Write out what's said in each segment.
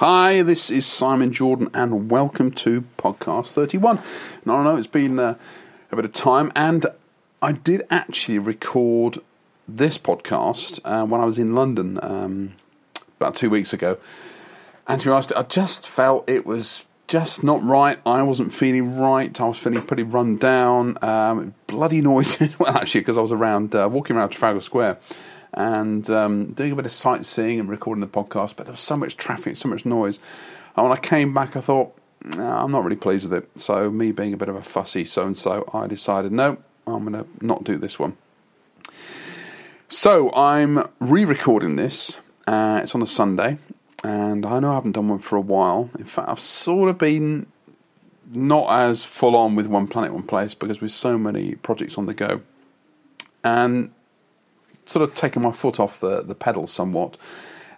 Hi, this is Simon Jordan, and welcome to podcast 31. Now, I know it's been uh, a bit of time, and I did actually record this podcast uh, when I was in London um, about two weeks ago. And to be honest, I just felt it was just not right. I wasn't feeling right. I was feeling pretty run down. Um, bloody noisy. well, actually, because I was around uh, walking around Trafalgar Square and um, doing a bit of sightseeing and recording the podcast. But there was so much traffic, so much noise. And when I came back, I thought, I'm not really pleased with it. So, me being a bit of a fussy so and so, I decided, no, I'm going to not do this one. So, I'm re recording this. Uh, it's on a Sunday and I know I haven't done one for a while. In fact, I've sort of been not as full on with One Planet, One Place because with so many projects on the go, and sort of taken my foot off the, the pedal somewhat.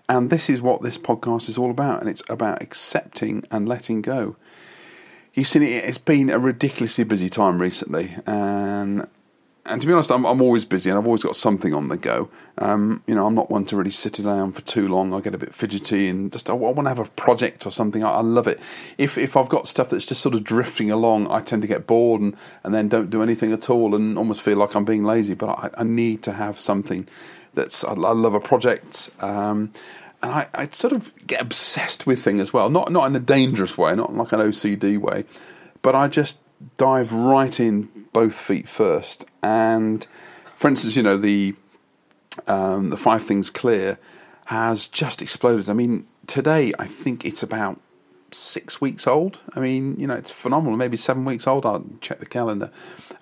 And this is what this podcast is all about, and it's about accepting and letting go. You see, it's been a ridiculously busy time recently, and and to be honest, I'm, I'm always busy and I've always got something on the go. Um, you know, I'm not one to really sit down for too long. I get a bit fidgety and just I, I want to have a project or something. I, I, love it. If if I've got stuff that's just sort of drifting along, I tend to get bored and, and then don't do anything at all and almost feel like I'm being lazy. But I, I need to have something that's I, love a project. Um, and I, I sort of get obsessed with things as well. Not not in a dangerous way, not like an OCD way, but I just dive right in both feet first. And for instance, you know the um, the five things clear has just exploded. I mean, today I think it's about six weeks old. I mean, you know, it's phenomenal. Maybe seven weeks old. I'll check the calendar.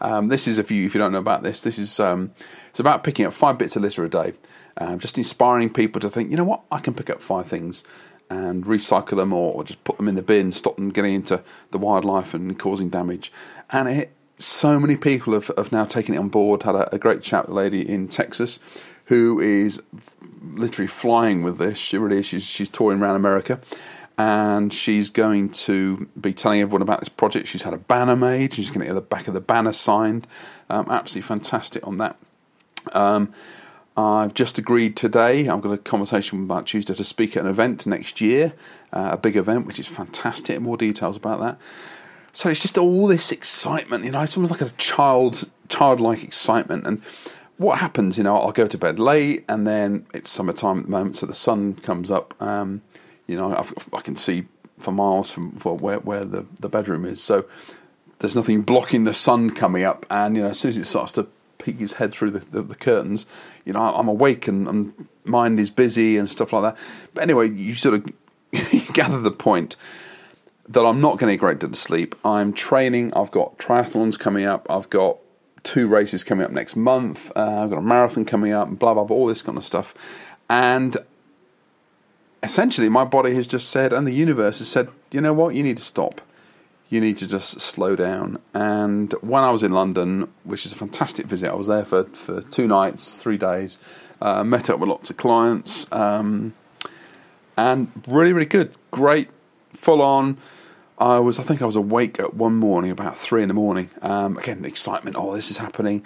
Um, this is if you if you don't know about this, this is um, it's about picking up five bits of litter a day. Um, just inspiring people to think, you know what, I can pick up five things and recycle them or, or, just put them in the bin, stop them getting into the wildlife and causing damage. And it, so many people have, have now taken it on board. Had a, a great chat with a lady in Texas who is literally flying with this. She really is. She's, she's touring around America and she's going to be telling everyone about this project. She's had a banner made. She's going to get the back of the banner signed. Um, absolutely fantastic on that. Um, I've just agreed today. I've got a conversation about Tuesday to speak at an event next year, uh, a big event, which is fantastic. More details about that. So it's just all this excitement, you know. It's almost like a child, childlike excitement. And what happens, you know, I'll go to bed late, and then it's summertime at the moment, so the sun comes up. Um, you know, I've, i can see for miles from where where the the bedroom is. So there's nothing blocking the sun coming up, and you know, as soon as it starts to peek his head through the, the, the curtains, you know, I'm awake and, and, mind is busy and stuff like that. But anyway, you sort of gather the point that I'm not going to get great to sleep. I'm training. I've got triathlons coming up. I've got two races coming up next month. Uh, I've got a marathon coming up. Blah blah blah. All this kind of stuff. And essentially, my body has just said, and the universe has said, you know what? You need to stop you need to just slow down. And when I was in London, which is a fantastic visit, I was there for, for two nights, three days, uh, met up with lots of clients, um, and really, really good. Great, full on. I was, I think I was awake at one morning about three in the morning. Um, again, excitement. Oh, this is happening,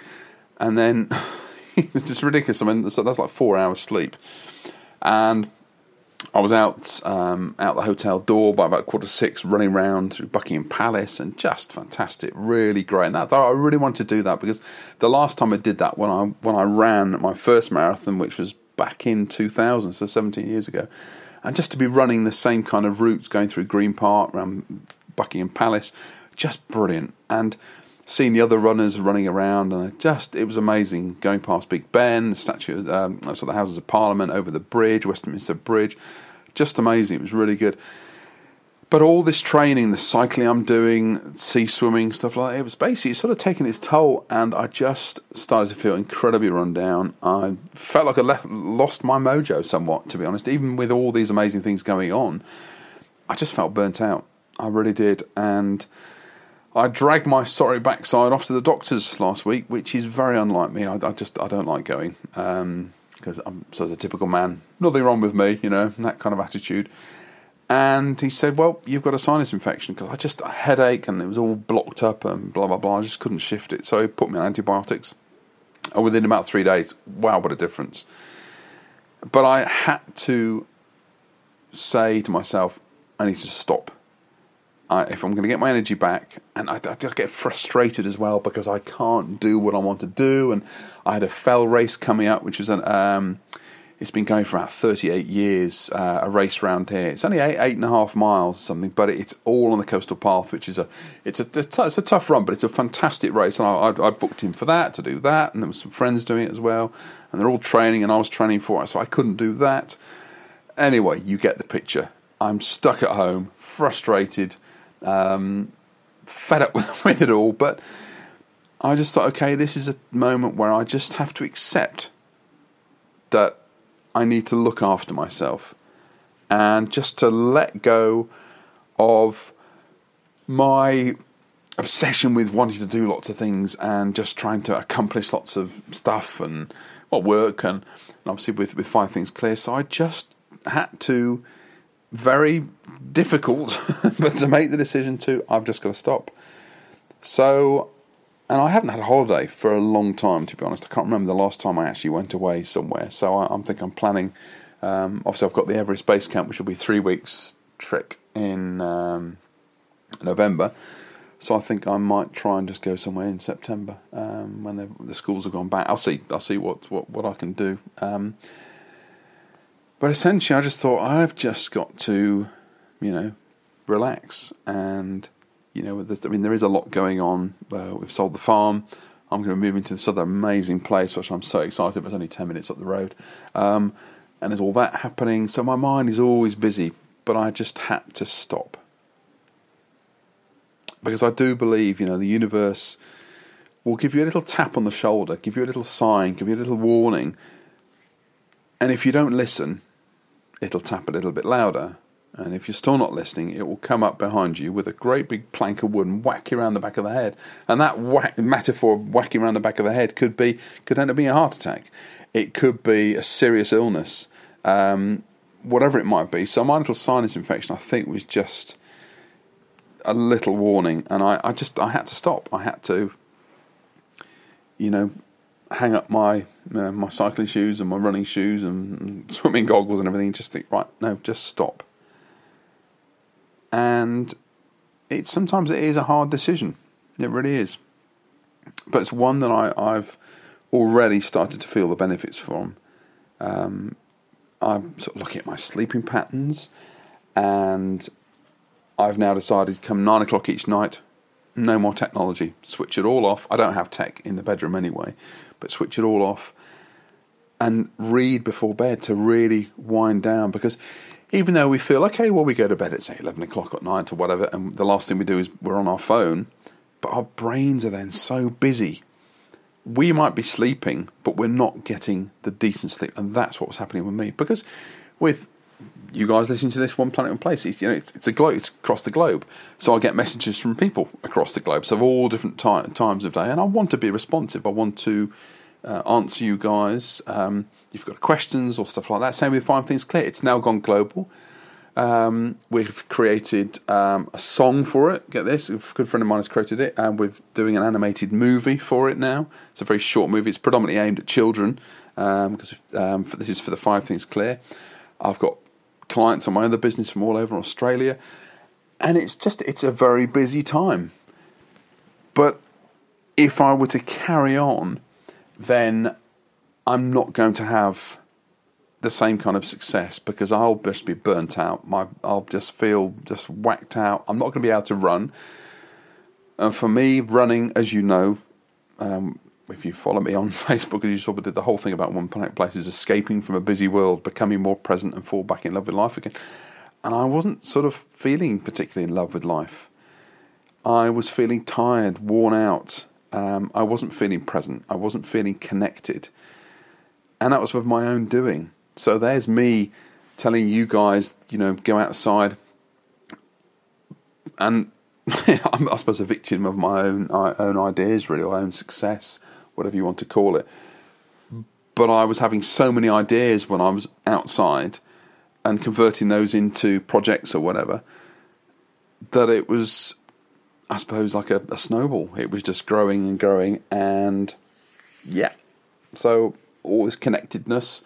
and then it's just ridiculous. I mean, that's, that's like four hours sleep, and I was out um, out the hotel door by about quarter to six, running around through Buckingham Palace, and just fantastic, really great. And that, I really wanted to do that because the last time I did that when I when I ran my first marathon, which was back in 2000, so 17 years ago, and just to be running the same kind of routes, going through Green Park, around Buckingham Palace, just brilliant. And seeing the other runners running around, and it just it was amazing. Going past Big Ben, the statue, um, so the Houses of Parliament, over the bridge, Westminster Bridge, just amazing. It was really good. But all this training, the cycling I'm doing, sea swimming, stuff like that, it was basically sort of taking its toll, and I just started to feel incredibly run down. I felt like I left, lost my mojo somewhat, to be honest. Even with all these amazing things going on, I just felt burnt out. I really did, and I dragged my sorry backside off to the doctors last week, which is very unlike me. I, I just I don't like going because um, I'm sort of a typical man. Nothing wrong with me, you know, that kind of attitude. And he said, "Well, you've got a sinus infection because I just a headache and it was all blocked up and blah blah blah. I just couldn't shift it, so he put me on antibiotics. And within about three days, wow, what a difference! But I had to say to myself, I need to stop. I, if I'm going to get my energy back, and I, I, get frustrated as well because I can't do what I want to do. And I had a fell race coming up, which was an um, it's been going for about 38 years, uh, a race round here. It's only eight, eight and a half miles or something, but it's all on the coastal path, which is a it's a it's a tough run, but it's a fantastic race. And I, I, I booked in for that to do that, and there were some friends doing it as well, and they're all training, and I was training for it, so I couldn't do that. Anyway, you get the picture. I'm stuck at home, frustrated, um, fed up with it all, but I just thought, okay, this is a moment where I just have to accept that I need to look after myself and just to let go of my obsession with wanting to do lots of things and just trying to accomplish lots of stuff and well, work and, and obviously with, with five things clear. So I just had to very difficult, but to make the decision to I've just got to stop. So and I haven't had a holiday for a long time, to be honest. I can't remember the last time I actually went away somewhere. So I, am think I'm planning. Um, obviously, I've got the Everest Base Camp, which will be three weeks trek in um, November. So I think I might try and just go somewhere in September um, when the, the, schools have gone back. I'll see. I'll see what what, what I can do. Um, but essentially, I just thought I've just got to, you know, relax and you know, I mean, there is a lot going on. Uh, we've sold the farm. I'm going to move into this other amazing place, which I'm so excited. It's only ten minutes up the road, um, and there's all that happening. So my mind is always busy, but I just had to stop because I do believe, you know, the universe will give you a little tap on the shoulder, give you a little sign, give you a little warning, and if you don't listen, it'll tap a little bit louder and if you're still not listening, it will come up behind you with a great big plank of wood and whack you around the back of the head. And that whack, metaphor of whacking around the back of the head could be could end up being a heart attack. It could be a serious illness, um, whatever it might be. So my little sinus infection, I think, was just a little warning, and I, I just I had to stop. I had to, you know, hang up my uh, my cycling shoes and my running shoes and, swimming goggles and everything. Just think, right, no, just stop and it sometimes it is a hard decision. It really is, but it's one that I, I've already started to feel the benefits from. Um, I'm sort of looking at my sleeping patterns, and I've now decided come nine o'clock each night, no more technology. Switch it all off. I don't have tech in the bedroom anyway, but switch it all off and read before bed to really wind down because even though we feel okay, well, we go to bed at say eleven o'clock at night or whatever, and the last thing we do is we're on our phone, but our brains are then so busy. We might be sleeping, but we're not getting the decent sleep, and that's what was happening with me. Because with you guys listening to this one planet one place, it's, you know, it's, it's a it's across the globe. So I get messages from people across the globe, so of all different times of day, and I want to be responsive. I want to uh, answer you guys. Um, you've got questions or stuff like that. Same with Five Things Clear. It's now gone global. Um, we've created um, a song for it. Get this, a good friend of mine has created it, and we're doing an animated movie for it now. It's a very short movie. It's predominantly aimed at children because um, um this is for the Five Things Clear. I've got clients on my other business from all over Australia, and it's just it's a very busy time. But if I were to carry on then I'm not going to have the same kind of success because I'll just be burnt out. My I'll just feel just whacked out. I'm not going to be able to run. And for me, running, as you know, um, if you follow me on Facebook, as you saw, I did the whole thing about One Planet Place is escaping from a busy world, becoming more present, and fall back in love with life again. And I wasn't sort of feeling particularly in love with life. I was feeling tired, worn out, um, I wasn't feeling present. I wasn't feeling connected. And that was of my own doing. So there's me telling you guys, you know, go outside. And I'm, I suppose, a victim of my own, my own ideas, really, my own success, whatever you want to call it. But I was having so many ideas when I was outside and converting those into projects or whatever that it was I suppose, like a, a snowball. It was just growing and growing, and yeah. So all this connectedness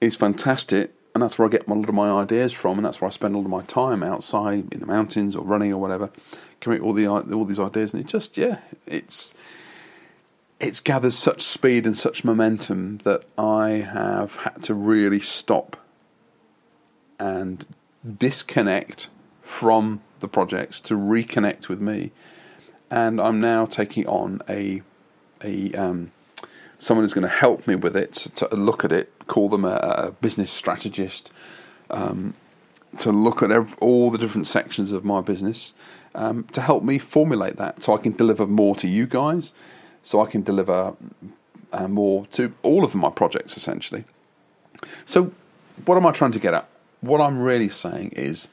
is fantastic, and that's where I get a lot of my ideas from, and that's where I spend a lot of my time outside in the mountains or running or whatever, coming all the all these ideas, and it just yeah, it's it's gathered such speed and such momentum that I have had to really stop and disconnect from the projects to reconnect with me, and I'm now taking on a a um, someone who's going to help me with it to look at it, call them a, a business strategist, um, to look at every, all the different sections of my business um, to help me formulate that so I can deliver more to you guys, so I can deliver uh, more to all of my projects essentially. So, what am I trying to get at? What I'm really saying is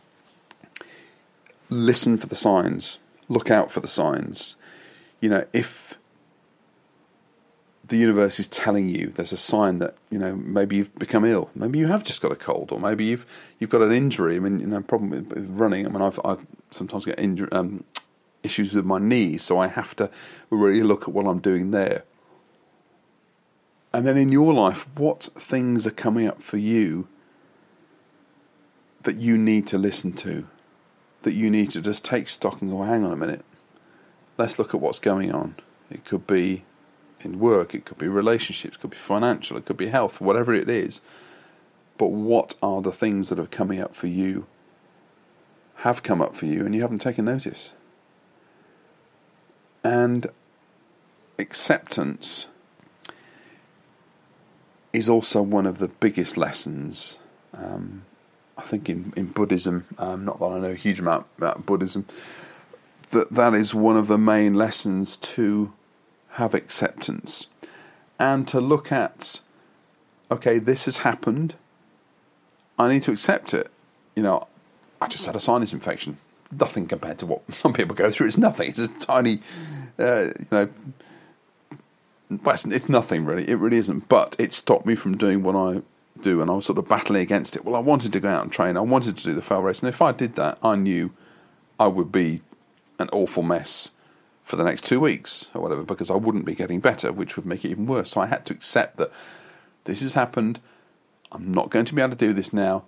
listen for the signs, look out for the signs. You know, if the universe is telling you there's a sign that you know maybe you've become ill, maybe you have just got a cold, or maybe you've you've got an injury. I mean, you know, problem with, running. I mean, I've I sometimes get injury, um, issues with my knees, so I have to really look at what I'm doing there. And then in your life, what things are coming up for you that you need to listen to, that you need to just take stock and go, hang on a minute, let's look at what's going on. It could be in work, it could be relationships, it could be financial, it could be health, whatever it is. But what are the things that are coming up for you, have come up for you, and you haven't taken notice? And acceptance is also one of the biggest lessons. Um, I think in, in Buddhism, um, not that I know a huge amount about Buddhism, that that is one of the main lessons to have acceptance and to look at, okay, this has happened. I need to accept it. You know, I just had a sinus infection. Nothing compared to what some people go through. It's nothing. It's a tiny, uh, you know, well, it's, it's nothing really. It really isn't. But it stopped me from doing what I do, and I was sort of battling against it. Well, I wanted to go out and train. I wanted to do the fell race, and if I did that, I knew I would be an awful mess for the next two weeks or whatever because I wouldn't be getting better, which would make it even worse. So I had to accept that this has happened. I'm not going to be able to do this now.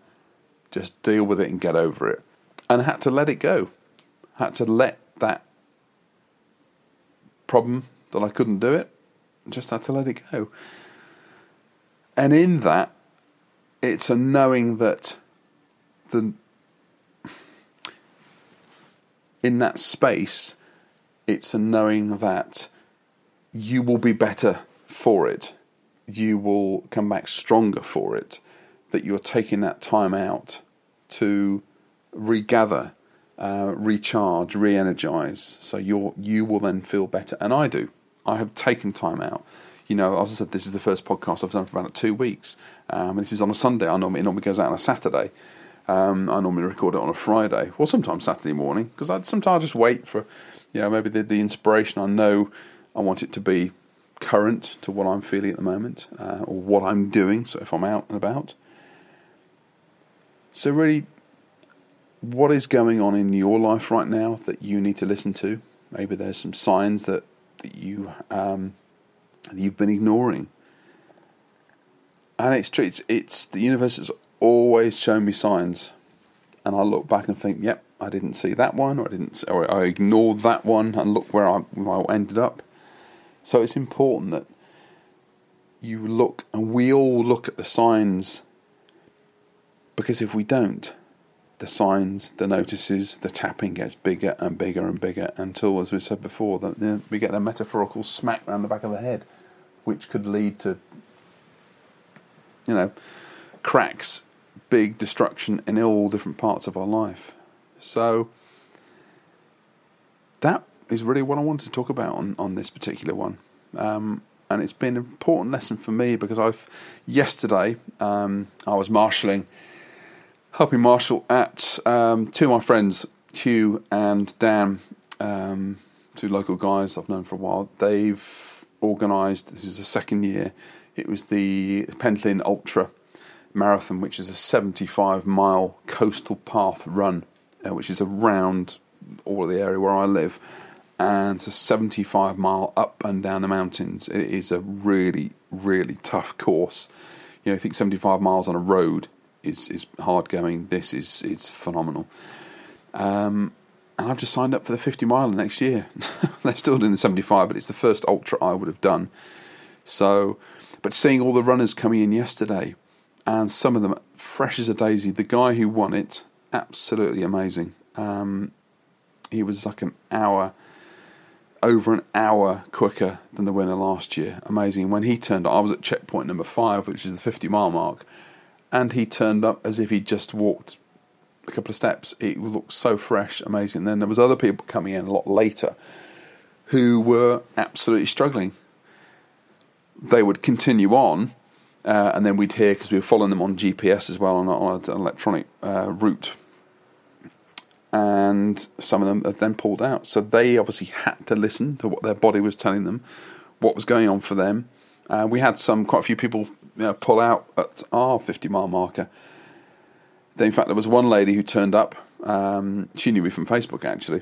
Just deal with it and get over it. And I had to let it go. I had to let that problem that I couldn't do it, just had to let it go. And in that, it's a knowing that the in that space it's a knowing that you will be better for it. You will come back stronger for it. That you're taking that time out to regather, uh, recharge, re-energize. So you you will then feel better. And I do. I have taken time out. You know, as I said, this is the first podcast I've done for about two weeks. Um, this is on a Sunday. I normally it normally goes out on a Saturday. Um, I normally record it on a Friday or sometimes Saturday morning because I sometimes just wait for you know, maybe the, the inspiration I know I want it to be current to what I'm feeling at the moment uh, or what I'm doing. So if I'm out and about. So, really, what is going on in your life right now that you need to listen to? Maybe there's some signs that, that you um, you've been ignoring. And it's true. It's, it's the universe has always shown me signs, and I look back and think, "Yep, I didn't see that one, or I didn't, or I ignored that one, and look where I, where I ended up. So it's important that you look, and we all look at the signs, because if we don't, the signs, the notices, the tapping gets bigger and bigger and bigger until, as we said before, that we get a metaphorical smack around the back of the head, which could lead to, you know, cracks, big destruction in all different parts of our life. So that is really what I wanted to talk about on, on this particular one. Um, and it's been an important lesson for me because I've yesterday um, I was marshalling, helping marshal at um, two of my friends, Hugh and Dan, um, two local guys I've known for a while. They've organised. This is the second year. It was the Pentland Ultra Marathon, which is a 75 mile coastal path run uh, which is around all of the area where I live, and it's a 75 mile up and down the mountains. It is a really, really tough course. You know, I think 75 miles on a road is is hard going. This is is phenomenal. Um, and I've just signed up for the 50 mile next year. They're still doing the 75, but it's the first ultra I would have done. So, but seeing all the runners coming in yesterday, and some of them fresh as a daisy. The guy who won it, absolutely amazing. Um, he was like an hour, over an hour quicker than the winner last year. Amazing. When he turned up, I was at checkpoint number five, which is the 50 mile mark, and he turned up as if he'd just walked a couple of steps. It looked so fresh, amazing. Then there was other people coming in a lot later who were absolutely struggling. They would continue on, uh, and then we'd hear because we were following them on GPS as well on, an electronic uh, route. And some of them had then pulled out. So they obviously had to listen to what their body was telling them, what was going on for them. Uh, we had some, quite a few people you know, pull out at our 50 mile marker in fact, there was one lady who turned up. Um, she knew me from Facebook actually.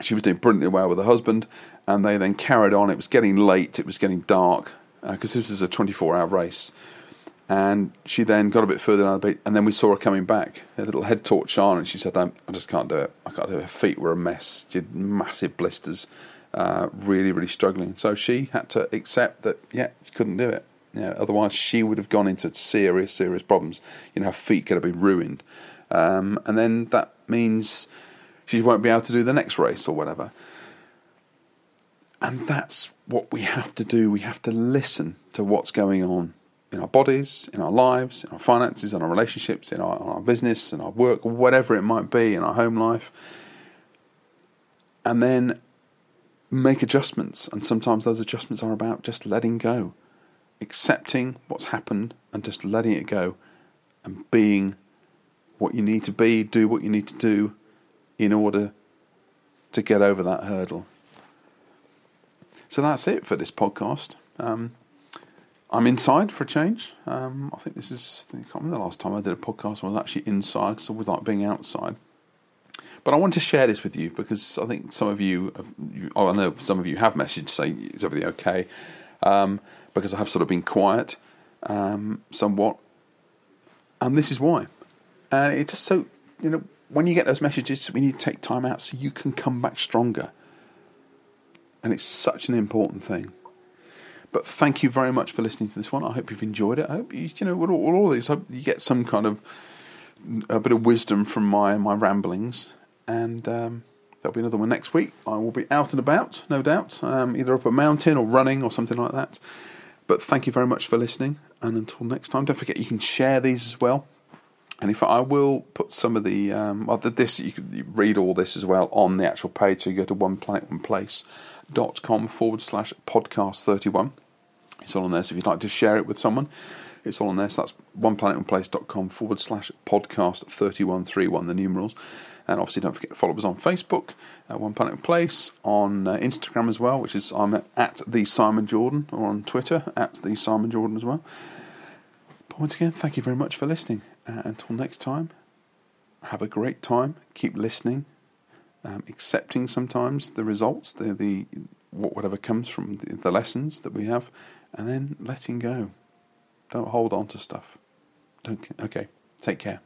She was doing brilliantly well with her husband, and they then carried on. It was getting late. It was getting dark because uh, this was a 24-hour race. And she then got a bit further down the beat, and then we saw her coming back. A little head torch on, and she said, "I just can't do it. I can't do it." Her feet were a mess. She had massive blisters, uh, really, really struggling. So she had to accept that, yeah, she couldn't do it. Know, otherwise, she would have gone into serious, serious problems. You know, her feet could have been ruined. Um, and then that means she won't be able to do the next race or whatever. And that's what we have to do. We have to listen to what's going on in our bodies, in our lives, in our finances, in our relationships, in our, in our business, in our work, whatever it might be, in our home life. And then make adjustments. And sometimes those adjustments are about just letting go accepting what's happened and just letting it go and being what you need to be, do what you need to do in order to get over that hurdle. So that's it for this podcast. Um, I'm inside for a change. Um, I think this is, I can't remember the last time I did a podcast I was actually inside because I like being outside. But I want to share this with you because I think some of you, have, you oh, I know some of you have messaged saying, is everything okay? Um, because I have sort of been quiet um, somewhat. And this is why. And it just so, you know, when you get those messages, we need to take time out so you can come back stronger. And it's such an important thing. But thank you very much for listening to this one. I hope you've enjoyed it. I hope you, you know, with all, these, I hope you get some kind of a bit of wisdom from my my ramblings. And um, there'll be another one next week. I will be out and about, no doubt, um, either up a mountain or running or something like that. But thank you very much for listening, and until next time, don't forget you can share these as well. And if I will put some of the um, well, this you can read all this as well on the actual page. So you go to oneplanet.oneplace.com forward slash podcast thirty one. It's all on there. So if you'd like to share it with someone, it's all on there. So that's oneplanetoneplace.com forward slash podcast thirty one three one. The numerals. And obviously, don't forget to follow us on Facebook, at One Planet Place, on uh, Instagram as well, which is I'm at the Simon Jordan, or on Twitter at the Simon Jordan as well. But once again, thank you very much for listening. Uh, until next time, have a great time. Keep listening, um, accepting sometimes the results, the the whatever comes from the, the lessons that we have, and then letting go. Don't hold on to stuff. Don't. Okay. Take care.